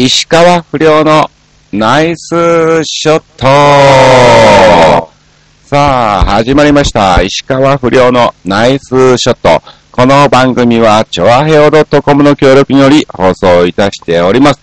石川不良のナイスショットさあ、始まりました。石川不良のナイスショット。この番組は、チョアヘオ .com の協力により放送いたしております。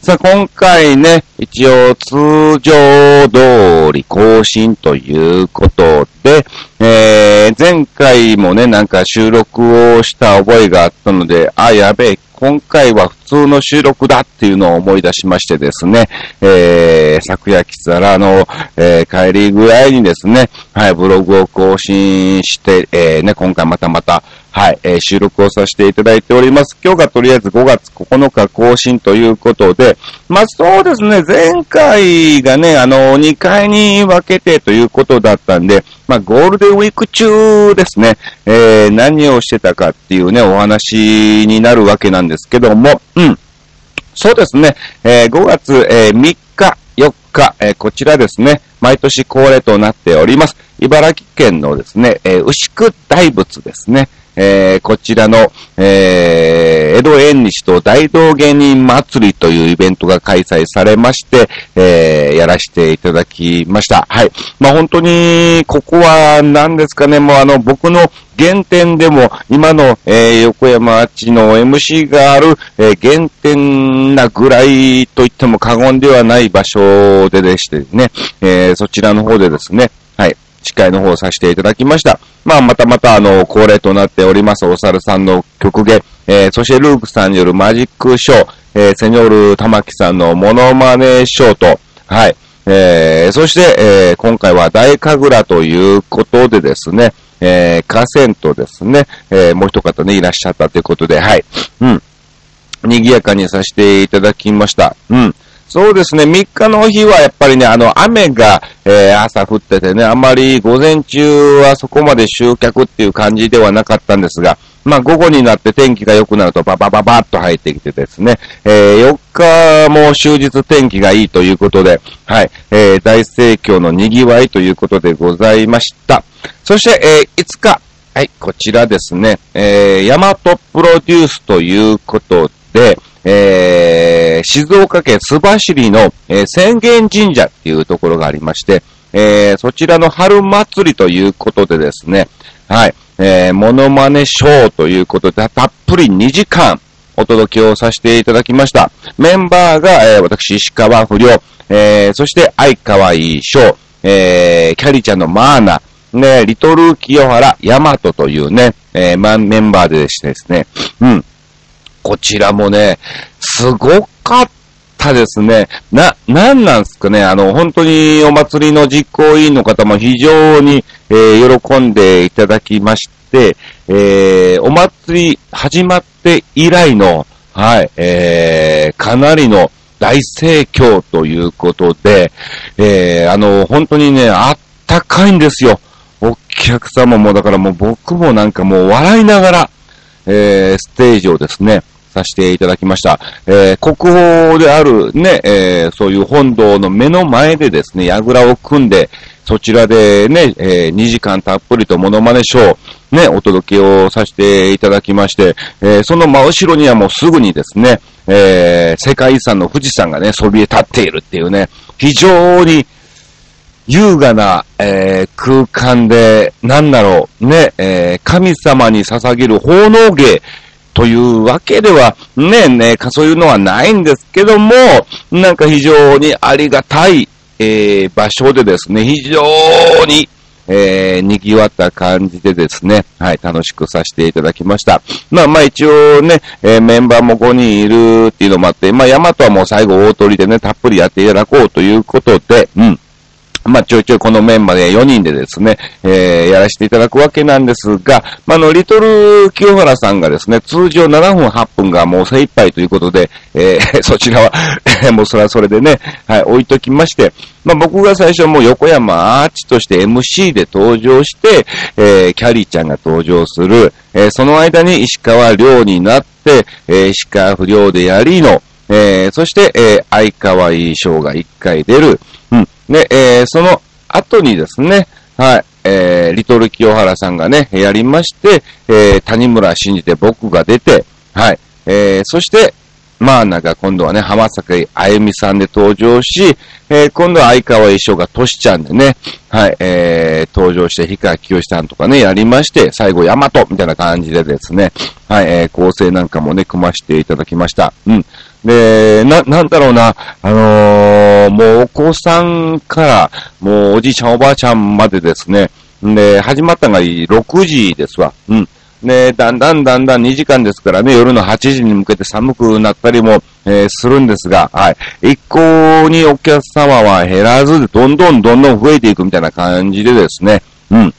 さあ、今回ね、一応通常通り更新ということで、えー、前回もね、なんか収録をした覚えがあったので、あ、やべえ、今回は普通の収録だっていうのを思い出しましてですね、えー、昨夜キサラの、えー、帰り具合にですね、はい、ブログを更新して、えー、ね、今回またまた、はい、えー、収録をさせていただいております。今日がとりあえず5月9日更新ということで、まあそうですね、前回がね、あの、2回に分けてということだったんで、まあゴールデンウィーク中ですね、えー、何をしてたかっていうね、お話になるわけなんですけども、うん。そうですね、えー、5月、えー、3日、4日、えー、こちらですね、毎年恒例となっております。茨城県のですね、えー、牛久大仏ですね。えー、こちらの、えー、江戸縁日と大道芸人祭りというイベントが開催されまして、えー、やらせていただきました。はい。まあ、本当に、ここは何ですかね、もうあの、僕の原点でも、今の、えー、横山あっちの MC がある、えー、原点なぐらいと言っても過言ではない場所ででしてね、えー、そちらの方でですね、はい、司会の方をさせていただきました。まあ、またまた、あの、恒例となっております、お猿さんの曲芸、えー、そしてルークさんによるマジックショー、えー、セニョール玉木さんのモノマネショーと、はい、えー、そして、えー、今回は大神楽ということでですね、えー、河川とですね、えー、もう一方ね、いらっしゃったということで、はい。うん。賑やかにさせていただきました。うん。そうですね、3日の日はやっぱりね、あの、雨が、えー、朝降っててね、あまり午前中はそこまで集客っていう感じではなかったんですが、まあ、午後になって天気が良くなるとババババッと入ってきてですね、えー、4日も終日天気がいいということで、はい、えー、大盛況の賑わいということでございました。そして、えー、5日、はい、こちらですね、えー、ヤマトプロデュースということでで、えー、静岡県須走の、えー、浅間神社っていうところがありまして、えー、そちらの春祭りということでですね、はい、えー、モノマネショーということで、たっぷり2時間お届けをさせていただきました。メンバーが、えー、私、石川不良、えー、そして、愛川いショー、えー、キャリちゃんのマーナ、ね、リトル清原ヤマトというね、えー、ま、メンバーでしてですね、うん。こちらもね、すごかったですね。な、なんなんすかね、あの、本当にお祭りの実行委員の方も非常に、えー、喜んでいただきまして、えー、お祭り始まって以来の、はい、えー、かなりの大盛況ということで、えー、あの、本当にね、あったかいんですよ。お客様も、だからもう僕もなんかもう笑いながら、えー、ステージをですね、させていただきました。えー、国宝であるね、えー、そういう本堂の目の前でですね、櫓を組んで、そちらでね、えー、2時間たっぷりとモノマネショー、ね、お届けをさせていただきまして、えー、その真後ろにはもうすぐにですね、えー、世界遺産の富士山がね、そびえ立っているっていうね、非常に優雅な、えー、空間で、なんだろう、ね、えー、神様に捧げる奉納芸というわけでは、ね、ね、そういうのはないんですけども、なんか非常にありがたい、えー、場所でですね、非常に、えー、賑わった感じでですね、はい、楽しくさせていただきました。まあまあ一応ね、えー、メンバーも5人いるっていうのもあって、まあヤマトはもう最後大鳥でね、たっぷりやっていただこうということで、うん。まあ、ちょいちょいこのメンバーで4人でですね、えー、やらせていただくわけなんですが、まあ、の、リトル清原さんがですね、通常7分8分がもう精一杯ということで、えー、そちらは もうそれはそれでね、はい、置いときまして、まあ、僕が最初もう横山アーチとして MC で登場して、えー、キャリーちゃんが登場する、えー、その間に石川亮になって、えー、石川不良でやりの、えー、そして、えー、相川いい賞が1回出る、うん。で、えー、その後にですね、はい、えー、リトル清原さんがね、やりまして、えー、谷村信じて僕が出て、はい、えー、そして、まあなんか今度はね、浜崎あゆみさんで登場し、えー、今度は相川衣装がとしちゃんでね、はい、えー、登場して氷川きよしさんとかね、やりまして、最後ヤマトみたいな感じでですね、はい、えー、構成なんかもね、組ましていただきました。うん。で、な、なんだろうな、あのー、もうお子さんから、もうおじいちゃんおばあちゃんまでですね、で、始まったのが6時ですわ。うん。で、だんだんだんだん2時間ですからね、夜の8時に向けて寒くなったりも、えー、するんですが、はい。一向にお客様は減らず、どんどんどんどん増えていくみたいな感じでですね、うん。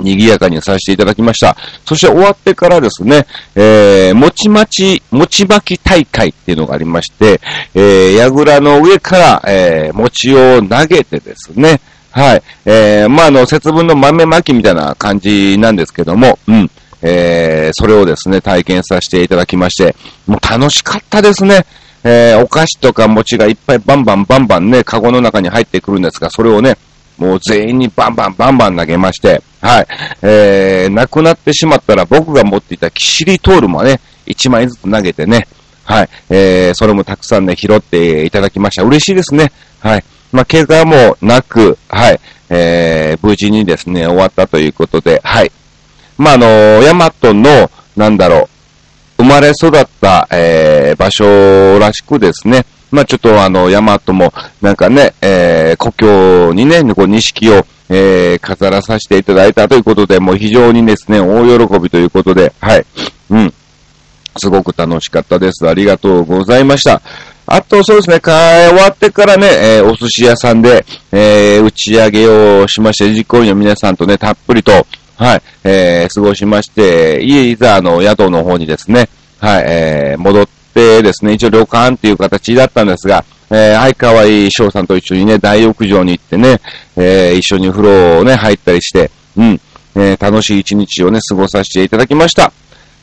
賑やかにさせていただきました。そして終わってからですね、えー、餅巻き、餅巻き大会っていうのがありまして、えー、櫓の上から、えー、餅を投げてですね、はい、えー、まあ、あの、節分の豆巻きみたいな感じなんですけども、うん。えー、それをですね、体験させていただきまして、もう楽しかったですね。えー、お菓子とか餅がいっぱいバンバンバンバンね、カゴの中に入ってくるんですが、それをね、もう全員にバンバンバンバン投げまして、はい。えー、亡くなってしまったら僕が持っていたキシリトールもね、1枚ずつ投げてね、はい。えー、それもたくさんね、拾っていただきました。嬉しいですね。はい。まあ、怪我もなく、はい。えー、無事にですね、終わったということで、はい。まあ、あの、ヤマトの、なんだろう、生まれ育った、えー、場所らしくですね、まあ、ちょっとあの、ヤマトも、なんかね、えー、故郷にね、こう、錦を、えー、飾らさせていただいたということで、もう非常にですね、大喜びということで、はい。うん。すごく楽しかったです。ありがとうございました。あと、そうですね、会終わってからね、えー、お寿司屋さんで、えー、打ち上げをしまして、実行員の皆さんとね、たっぷりと、はい、えー、過ごしまして、いざ、あの、宿の方にですね、はい、えー、戻ってですね、一応旅館っていう形だったんですが、えー、相川井翔さんと一緒にね、大浴場に行ってね、えー、一緒に風呂をね、入ったりして、うん、えー、楽しい一日をね、過ごさせていただきました。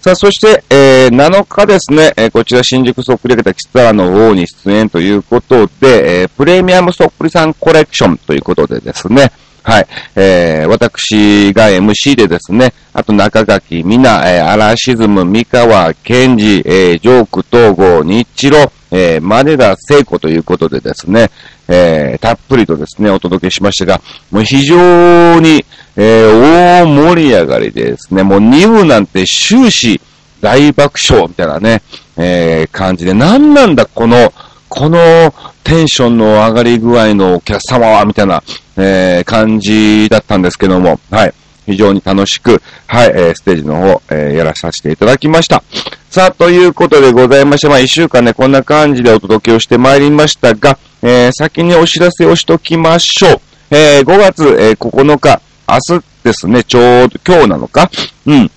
さあ、そして、えー、7日ですね、えー、こちら新宿そっくり上げたキスタラの方に出演ということで、えー、プレミアムそっくりさんコレクションということでですね、はい。えー、私が MC でですね、あと中垣みな、えー、アラシズム、三河、健二、えー、ジョーク、東郷、日露、えー、マネダ聖子ということでですね、えー、たっぷりとですね、お届けしましたが、もう非常に、えー、大盛り上がりでですね、もう2部なんて終始大爆笑みたいなね、えー、感じで、なんなんだこの、このテンションの上がり具合のお客様は、みたいな、えー、感じだったんですけども、はい。非常に楽しく、はい、えー、ステージの方、えー、やらさせていただきました。さあ、ということでございまして、まあ、一週間ね、こんな感じでお届けをしてまいりましたが、えー、先にお知らせをしときましょう。えー、5月、えー、9日、明日ですね、ちょうど、今日なのか？うん。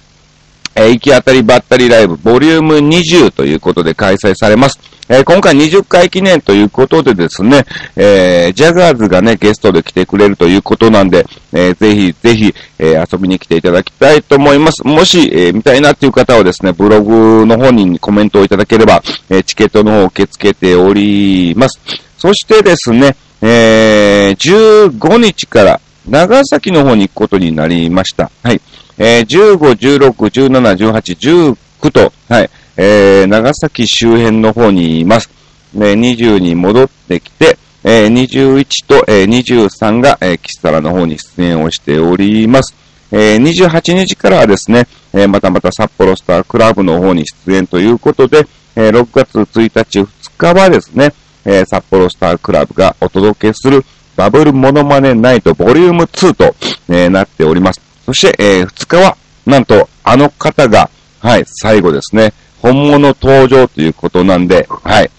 えー、行き当たりばったりライブ、ボリューム20ということで開催されます。えー、今回20回記念ということでですね、えー、ジャガーズがね、ゲストで来てくれるということなんで、えー、ぜひぜひ、えー、遊びに来ていただきたいと思います。もし、えー、見たいなっていう方はですね、ブログの方にコメントをいただければ、えー、チケットの方を受け付けております。そしてですね、えー、15日から長崎の方に行くことになりました。はい。えー、15、16、17、18、19と、はい。えー、長崎周辺の方にいます。え20に戻ってきて、えー、21と、えー、23が、えー、キスタラの方に出演をしております。えー、28日からはですね、えー、またまた札幌スタークラブの方に出演ということで、えー、6月1日、2日はですね、えー、札幌スタークラブがお届けするバブルモノマネナイトボリューム2と、えー、なっております。そして、えー、2日は、なんと、あの方が、はい、最後ですね、本物登場ということなんで、はい。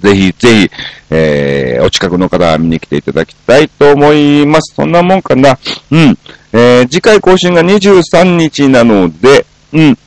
ぜひぜひ、えー、お近くの方は見に来ていただきたいと思います。そんなもんかな。うん。えー、次回更新が23日なので、うん。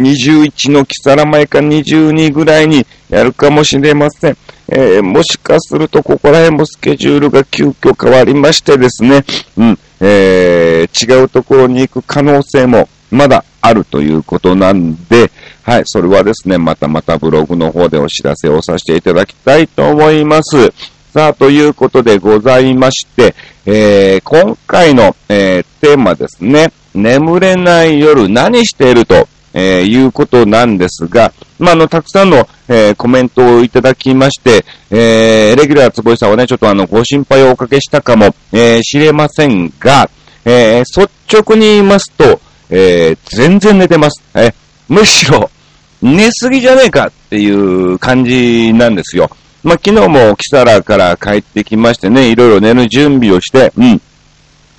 21の木更前か22ぐらいにやるかもしれません。えー、もしかするとここら辺もスケジュールが急遽変わりましてですね、うん、えー、違うところに行く可能性もまだあるということなんで、はい、それはですね、またまたブログの方でお知らせをさせていただきたいと思います。さあ、ということでございまして、えー、今回の、えー、テーマですね、眠れない夜何しているとえー、いうことなんですが、まあ、あの、たくさんの、えー、コメントをいただきまして、えー、レギュラーつぼいさんはね、ちょっとあの、ご心配をおかけしたかも、えー、知れませんが、えー、率直に言いますと、えー、全然寝てます。えむしろ、寝すぎじゃねえかっていう感じなんですよ。まあ、昨日もキサラから帰ってきましてね、いろいろ寝る準備をして、うん。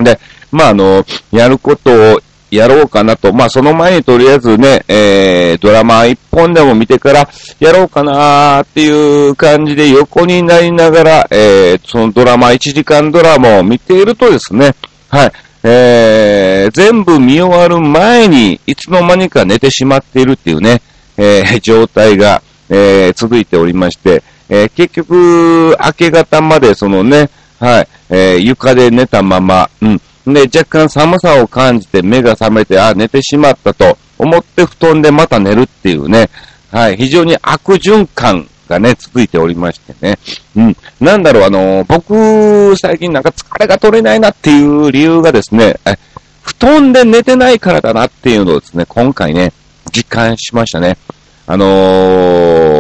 で、まあ、あの、やることをやろうかなと。まあ、その前にとりあえずね、えー、ドラマ一本でも見てからやろうかなーっていう感じで横になりながら、えー、そのドラマ、1時間ドラマを見ているとですね、はい、えー、全部見終わる前に、いつの間にか寝てしまっているっていうね、えー、状態が、えー、続いておりまして、えー、結局、明け方までそのね、はい、えー、床で寝たまま、うん。で、若干寒さを感じて目が覚めて、あ、寝てしまったと思って布団でまた寝るっていうね、はい、非常に悪循環がね、続いておりましてね。うん。なんだろう、あの、僕、最近なんか疲れが取れないなっていう理由がですね、え、布団で寝てないからだなっていうのをですね、今回ね、実感しましたね。あの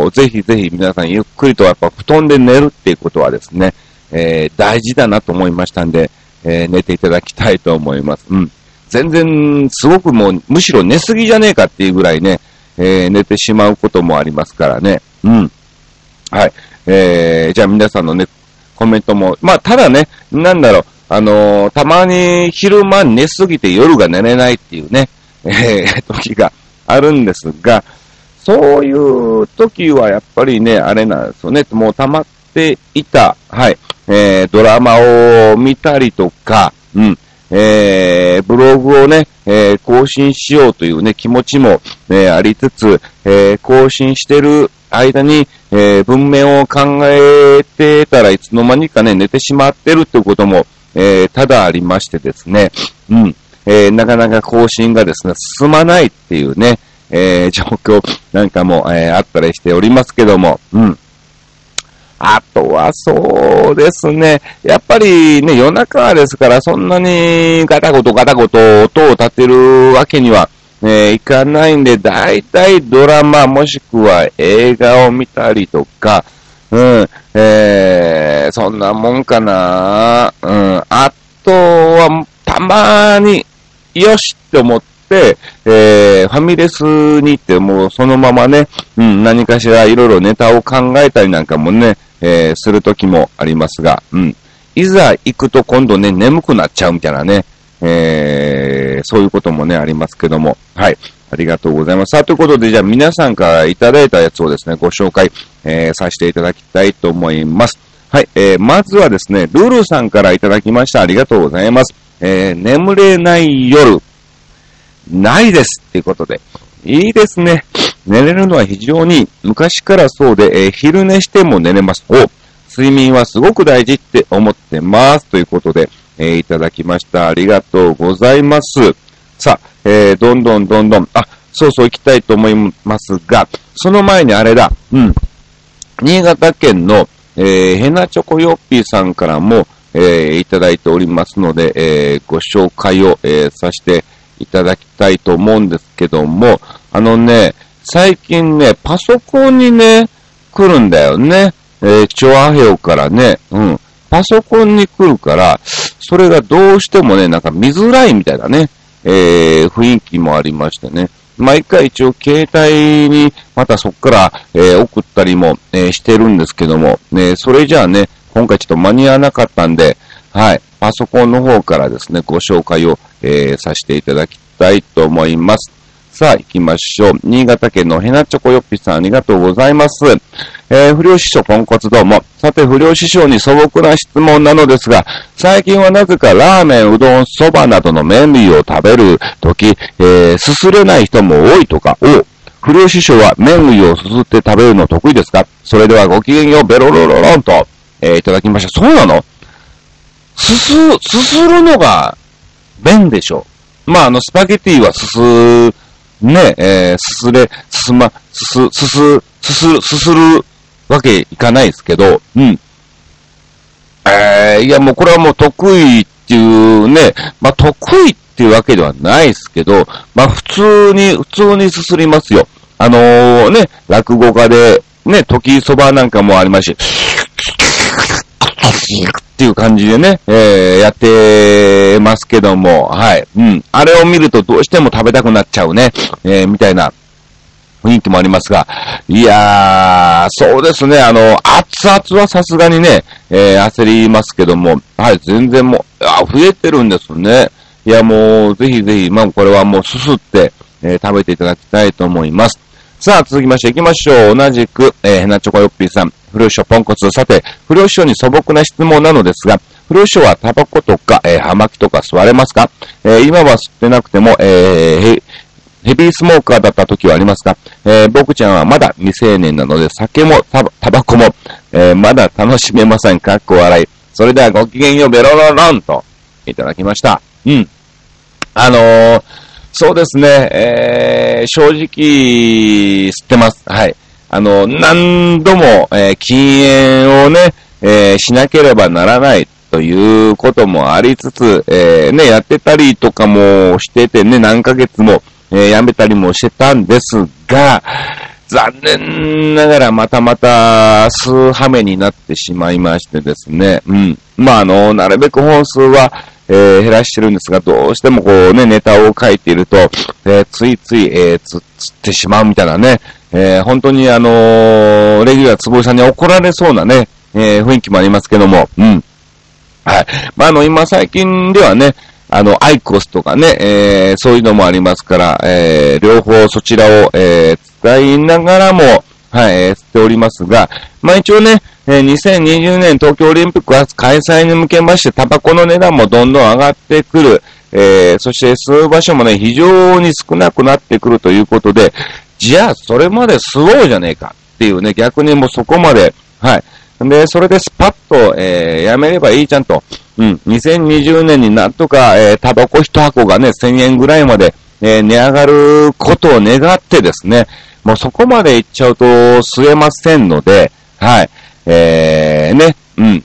ー、ぜひぜひ皆さんゆっくりとやっぱ布団で寝るっていうことはですね、えー、大事だなと思いましたんで、えー、寝ていただきたいと思います。うん。全然、すごくもう、むしろ寝すぎじゃねえかっていうぐらいね、えー、寝てしまうこともありますからね。うん。はい。えー、じゃあ皆さんのね、コメントも、まあ、ただね、なんだろう、あのー、たまに昼間寝すぎて夜が寝れないっていうね、えー、時があるんですが、そういう時はやっぱりね、あれなんですよね。もう溜まっていた、はい、えー、ドラマを見たりとか、うん、えー、ブログをね、えー、更新しようというね、気持ちも、え、ありつつ、えー、更新してる間に、えー、文面を考えてたらいつの間にかね、寝てしまってるってことも、えー、ただありましてですね、うん、えー、なかなか更新がですね、進まないっていうね、えー、状況なんかも、えー、あったりしておりますけども、うん。あとはそうですね。やっぱりね、夜中ですから、そんなにガタゴトガタゴト音を立てるわけには、えー、いかないんで、だいたいドラマもしくは映画を見たりとか、うん、えー、そんなもんかな。うん、あとは、たまに、よしって思って、えー、ファミレスに行ってもうそのままね、うん、何かしらいろいろネタを考えたりなんかもね、えー、するときもありますが、うん。いざ行くと今度ね、眠くなっちゃうみたいなね、えー、そういうこともね、ありますけども。はい。ありがとうございます。さあ、ということで、じゃあ皆さんからいただいたやつをですね、ご紹介、えー、させていただきたいと思います。はい。えー、まずはですね、ルルさんからいただきました。ありがとうございます。えー、眠れない夜、ないですっていうことで。いいですね。寝れるのは非常に昔からそうで、えー、昼寝しても寝れます。お、睡眠はすごく大事って思ってます。ということで、えー、いただきました。ありがとうございます。さあ、えー、どんどんどんどん、あ、そうそう行きたいと思いますが、その前にあれだ、うん。新潟県の、えー、ヘナチョコヨッピーさんからも、えー、いただいておりますので、えー、ご紹介を、えー、させていただきたいと思うんですけども、あのね、最近ね、パソコンにね、来るんだよね。えー、チョアヘオからね、うん。パソコンに来るから、それがどうしてもね、なんか見づらいみたいなね、えー、雰囲気もありましてね。毎回一応携帯にまたそっから、えー、送ったりも、えー、してるんですけども、ね、それじゃあね、今回ちょっと間に合わなかったんで、はい、パソコンの方からですね、ご紹介を、えー、させていただきたいと思います。さあ、行きましょう。新潟県のヘナチョコヨッピさんありがとうございます。えー、不良師匠ポンコツどうも。さて、不良師匠に素朴な質問なのですが、最近はなぜかラーメン、うどん、そばなどの麺類を食べるとき、えー、すすれない人も多いとか、お不良師匠は麺類をすすって食べるの得意ですか？それではごきげんよう、ベロロロロンと、えー、いただきました。そうなの？すす、すするのが麺でしょ。まあ、あの、スパゲティはすすね、えー、すすれ、すすま、すす、すす、すす、すするわけいかないですけど、うん。えー、いやもうこれはもう得意っていうね、まあ、得意っていうわけではないですけど、まあ、普通に、普通にすすりますよ。あのー、ね、落語家で、ね、時そばなんかもありますし、っていう感じでね、えー、やってますけども、はい。うん。あれを見るとどうしても食べたくなっちゃうね、えー、みたいな雰囲気もありますが、いやー、そうですね、あの、熱々はさすがにね、えー、焦りますけども、はい、全然もう、あ、増えてるんですね。いや、もう、ぜひぜひ、まあ、これはもうすすって、えー、食べていただきたいと思います。さあ、続きまして行きましょう。同じく、えー、ヘナチョコヨッピーさん、不良師匠ポンコツ。さて、不良師匠に素朴な質問なのですが、不良師匠はタバコとか、えー、葉巻とか吸われますか？えー、今は吸ってなくても、えー、ヘビースモーカーだった時はありますかえー、僕ちゃんはまだ未成年なので、酒もタバコも、えー、まだ楽しめません。かっこ笑い。それではごきげんよう、ベロロロンと、いただきました。うん。あのー、そうですね、えー、正直、吸ってます。はい。あの、何度も、えー、禁煙をね、えー、しなければならないということもありつつ、えー、ね、やってたりとかもしててね、何ヶ月も、えー、やめたりもしてたんですが、残念ながらまたまた吸う羽目になってしまいましてですね。うん。まあ、あの、なるべく本数は、えー、減らしてるんですが、どうしてもこうね、ネタを書いていると、えー、ついつい、えー、つ、つってしまうみたいなね、え、本当にあの、レギュラーつぼいさんに怒られそうなね、え、雰囲気もありますけども、うん。はい。まあ、あの、今最近ではね、あの、アイコスとかね、えー、そういうのもありますから、えー、両方そちらを、えー、使いながらも、はい、えー、しておりますが、まあ一応ね、えー、2020年東京オリンピックは開催に向けまして、タバコの値段もどんどん上がってくる、えー、そして吸う場所もね、非常に少なくなってくるということで、じゃあ、それまで吸おうじゃねえかっていうね、逆にもうそこまで、はい。で、それでスパッと、えー、やめればいいじゃんと。うん。2020年になんとか、えー、タバコ一箱がね、1000円ぐらいまで、えー、値上がることを願ってですね、もうそこまで行っちゃうと吸えませんので、はい。えー、ね、うん。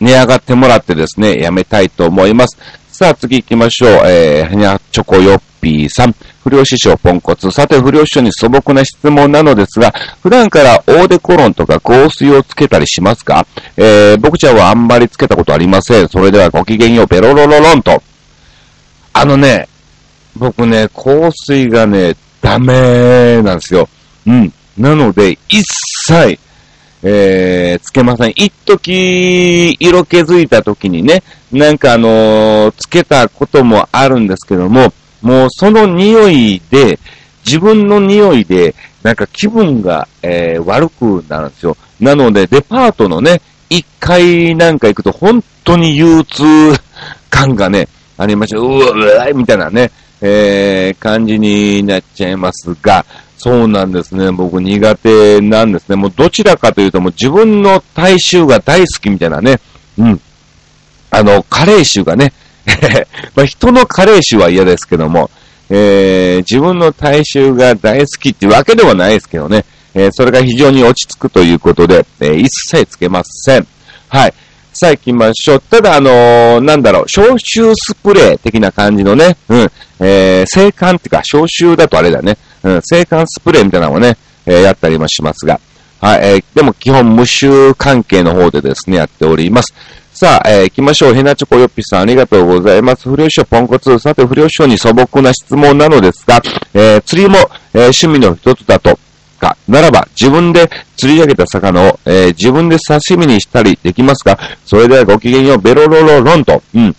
値上がってもらってですね、やめたいと思います。さあ、次行きましょう。えー、にゃチョコヨッピーさん。不良師匠ポンコツ。さて、不良師匠に素朴な質問なのですが、普段からオーデコロンとか香水をつけたりしますか？えー、僕ちゃんはあんまりつけたことありません。それではごきげんよう、ペロロロロンと。あのね、僕ね、香水がね、ダメなんですよ。うん。なので、一切、えー、つけません。一時、色気づいた時にね、なんかあのー、つけたこともあるんですけども、もうその匂いで、自分の匂いで、なんか気分が、えー、悪くなるんですよ。なので、デパートのね、一階なんか行くと本当に憂鬱 感がね、ありまして、うわ、うみたいなね、えー、感じになっちゃいますが、そうなんですね。僕苦手なんですね。もうどちらかというともう自分の体臭が大好きみたいなね。うん。あの、カレー臭がね。まあ人のカレー臭は嫌ですけども、えー、自分の体臭が大好きってわけではないですけどね。えー、それが非常に落ち着くということで、えー、一切つけません。はい。さあ行きましょう。ただ、あのー、なんだろう、消臭スプレー的な感じのね、うん、えー、静管っていうか、消臭だとあれだね、うん、静管スプレーみたいなのをね、えー、やったりもしますが、はい、えー、でも基本無臭関係の方でですね、やっております。さあ、えー、行きましょう。ヘナチョコヨッピさん、ありがとうございます。不良師匠ポンコツ。さて、不良師匠に素朴な質問なのですが、えー、釣りも、えー、趣味の一つだと、か、ならば、自分で釣り上げた魚を、えー、自分で刺身にしたりできますか？それではごきげんよう、ベロロロロンと、うん、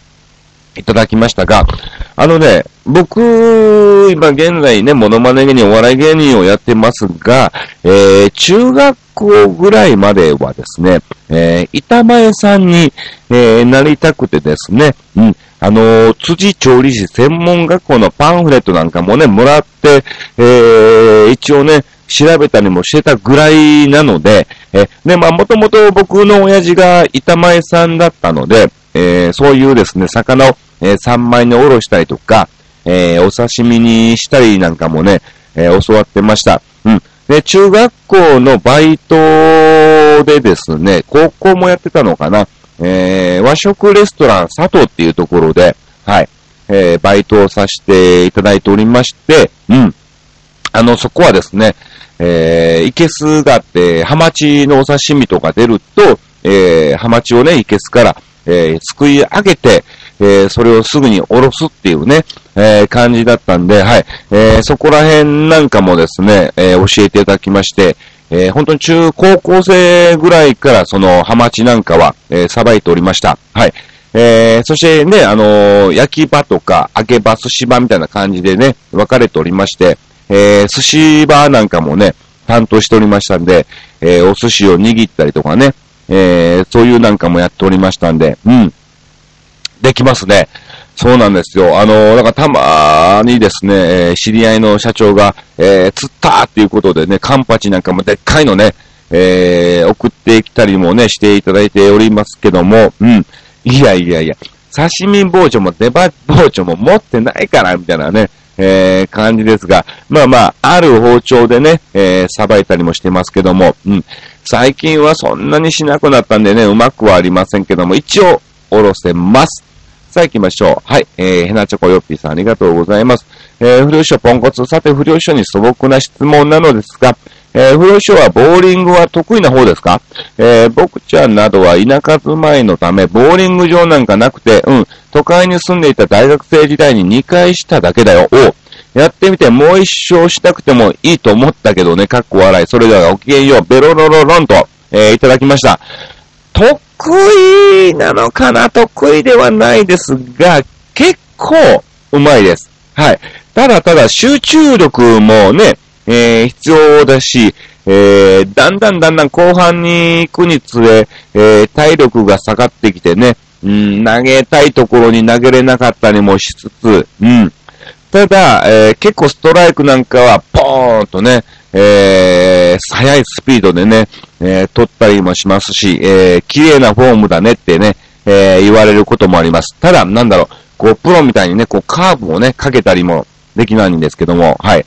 いただきましたが、あのね、僕、今現在ね、モノマネ芸人、お笑い芸人をやってますが、えー、中学校ぐらいまではですね、えー、板前さんに、えー、なりたくてですね、うん、あの、辻調理師専門学校のパンフレットなんかもね、もらって、えー、一応ね、調べたりもしてたぐらいなので、え、で、まあ、もともと僕の親父が板前さんだったので、えー、そういうですね、魚を、えー、三枚におろしたりとか、えー、お刺身にしたりなんかもね、えー、教わってました。うん。で、中学校のバイトでですね、高校もやってたのかな。えー、和食レストラン佐藤っていうところで、はい、えー、バイトをさせていただいておりまして、うん。あの、そこはですね、えー、いけすがあって、ハマチのお刺身とか出ると、えー、ハマチをね、いけすから、えー、すくい上げて、えー、それをすぐにおろすっていうね、えー、感じだったんで、はい、えー、そこら辺なんかもですね、えー、教えていただきまして、えー、本当に中高校生ぐらいからそのハマチなんかは、えー、さばいておりました。はい。えー、そしてね、あのー、焼き場とか揚げ場、寿司場みたいな感じでね、分かれておりまして、えー、寿司場なんかもね、担当しておりましたんで、えー、お寿司を握ったりとかね、えー、そういうなんかもやっておりましたんで、うん。できますね。そうなんですよ。あの、なんかたまにですね、え、知り合いの社長が、えー、釣ったっていうことでね、カンパチなんかもでっかいのね、えー、送ってきたりもね、していただいておりますけども、うん。いやいやいや、刺身包丁も出刃包丁も持ってないから、みたいなね、えー、感じですが、まあまあ、ある包丁でね、えー、さばいたりもしてますけども、うん。最近はそんなにしなくなったんでね、うまくはありませんけども、一応、おろせます。さあ行きましょう。はい。えー、ヘナチョコヨッピーさんありがとうございます。えー、不良師匠ポンコツ。さて、不良師匠に素朴な質問なのですが、えー、不良師匠はボーリングは得意な方ですか？えー、僕ちゃんなどは田舎住まいのため、ボーリング場なんかなくて、うん、都会に住んでいた大学生時代に2回しただけだよ。おやってみてもう一生したくてもいいと思ったけどね、かっこ笑い。それではごきげんよう、ベロロロロンと、えー、いただきました。得意なのかな？得意ではないですが、結構うまいです。はい。ただただ集中力もね、えー、必要だし、えー、だんだんだんだん後半に行くにつれ、えー、体力が下がってきてね、うん、投げたいところに投げれなかったりもしつつ、うん。ただ、えー、結構ストライクなんかはポーンとね、えー、速いスピードでね、えー、取ったりもしますし、えー、綺麗なフォームだねってね、えー、言われることもあります。ただ、なんだろう、こう、プロみたいにね、こう、カーブをね、かけたりもできないんですけども、はい。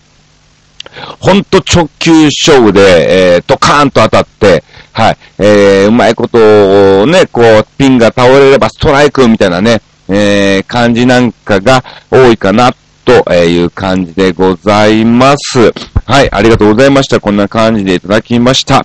ほんと直球勝負で、えー、ドカーンと当たって、はい、えー、うまいことをね、こう、ピンが倒れればストライクみたいなね、えー、感じなんかが多いかなという感じでございます。はい、ありがとうございました。こんな感じでいただきました。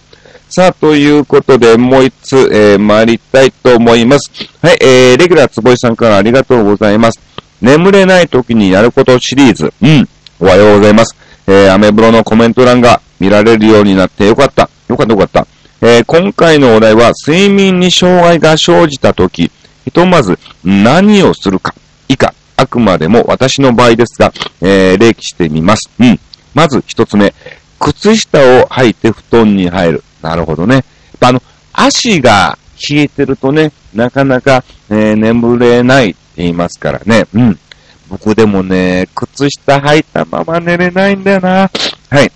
さあ、ということで、もう一つ、えー、参りたいと思います。はい、えー、レギュラーつぼいさんからありがとうございます。眠れない時にやることシリーズ。うん、おはようございます。えー、アメブロのコメント欄が見られるようになってよかった。よかったよかった。えー、今回のお題は、睡眠に障害が生じた時、ひとまず何をするか、以下、あくまでも私の場合ですが、えー、例記してみます。うん。まず一つ目、靴下を履いて布団に入る。なるほどね。あの、足が冷えてるとね、なかなか、えー、眠れないって言いますからね。うん。僕でもね、靴下履いたまま寝れないんだよな。はい。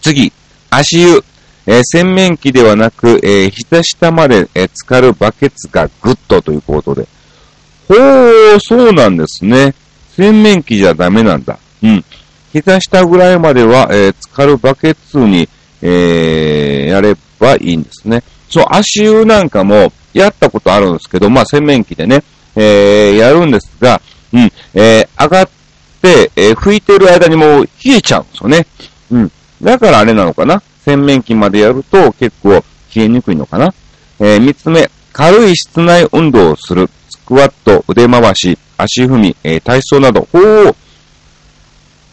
次、足湯。えー、洗面器ではなく、えー、膝下まで、えー、浸かるバケツがグッとということで。ほー、そうなんですね。洗面器じゃダメなんだ。うん。膝下ぐらいまでは、えー、浸かるバケツに、えー、やればいいんですね。そう、足湯なんかもやったことあるんですけど、まあ洗面器でね、えー、やるんですが、うん、えー、上がって、えー、拭いてる間にもう冷えちゃうんですよね。うん。だからあれなのかな？洗面器までやると結構冷えにくいのかな？えー、三つ目、軽い室内運動をする。スクワット、腕回し、足踏み、えー、体操など。ほー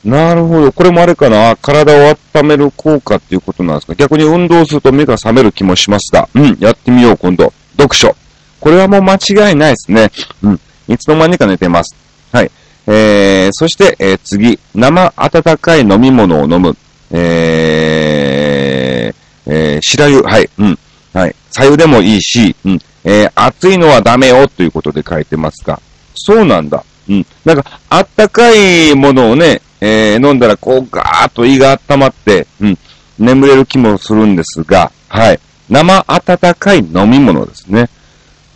なるほど。これもあれかな体を温める効果っていうことなんですか逆に運動すると目が覚める気もしますが。うん、やってみよう、今度。読書。これはもう間違いないですね。うん。いつの間にか寝てます。はい。えー、そして、えー、次。生温かい飲み物を飲む。えー、えー、白湯。はい。うん。はい。左右でもいいし、うん。えー、熱いのはダメよということで書いてますが。そうなんだ。うん。なんか、あったかいものをね、えー、飲んだらこうガーッと胃が温まって、うん、眠れる気もするんですが、はい。生温かい飲み物ですね。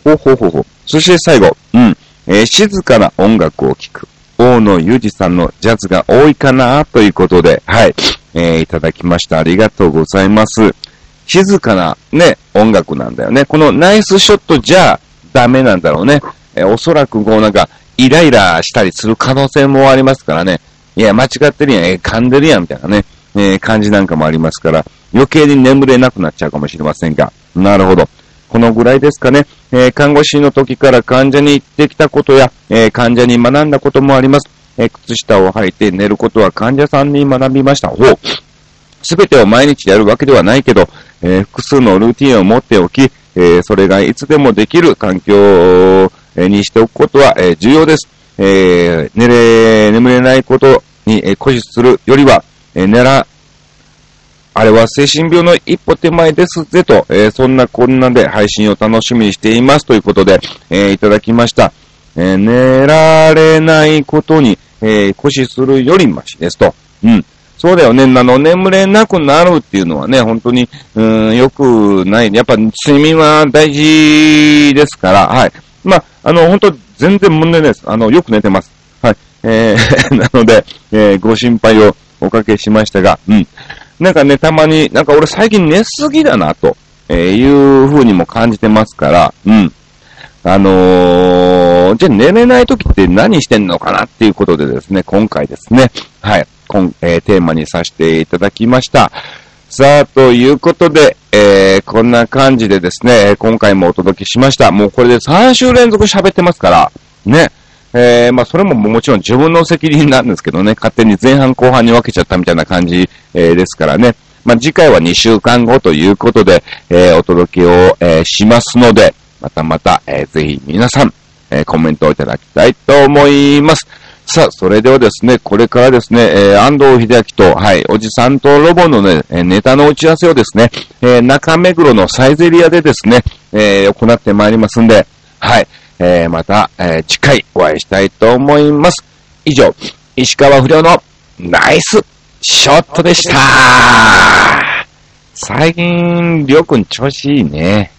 ほうほうほうほう。そして最後、うん、えー、静かな音楽を聴く。大野裕二さんのジャズが多いかなということで、はい。えー、いただきました。ありがとうございます。静かなね、音楽なんだよね。このナイスショットじゃダメなんだろうね。えーおそらくこうなんか、イライラしたりする可能性もありますからね。いや、間違ってるやん、えー噛んでるやん、みたいなね、えー感じなんかもありますから、余計に眠れなくなっちゃうかもしれませんが。なるほど。このぐらいですかね。えー看護師の時から患者に言ってきたことや、え患者に学んだこともあります。え靴下を履いて寝ることは患者さんに学びました。ほう。すべてを毎日やるわけではないけど、えー複数のルーティンを持っておき、えそれがいつでもできる環境えにしておくことは、え重要です。え寝れ、眠れないことに、え固執するよりは、え寝ら、あれは精神病の一歩手前ですぜと、えそんなこんなで配信を楽しみにしていますということで、えいただきました。え寝られないことに、えー、固執するよりましですと。うん。そうだよね。あの、眠れなくなるっていうのはね、本当に、うん、良くない。やっぱ、睡眠は大事ですから、はい。まあ、あの、本当全然問題ないです。あの、よく寝てます。はい。えー、なので、えーご心配をおかけしましたが、うん。なんかね、たまに、なんか俺最近寝すぎだな、と、えーいう風にも感じてますから、うん。あのー、じゃあ寝れない時って何してんのかなっていうことでですね、今回ですね、はい、今、えーテーマにさせていただきました。さあ、ということで、えー、こんな感じでですね、今回もお届けしました。もうこれで3週連続喋ってますから、ね。えー、まあ、それももちろん自分の責任なんですけどね、勝手に前半後半に分けちゃったみたいな感じ、えーですからね。まあ、次回は2週間後ということで、えーお届けを、えーしますので、またまた、えーぜひ皆さん、えーコメントをいただきたいと思います。さあ、それではですね、これからですね、えー安藤秀明と、はい、おじさんとロボのね、ネタの打ち合わせをですね、えー中目黒のサイゼリアでですね、えー行ってまいりますんで、はい、えーまた、えー次回お会いしたいと思います。以上、石川不良のナイスショットでした最近、りょうくん調子いいね。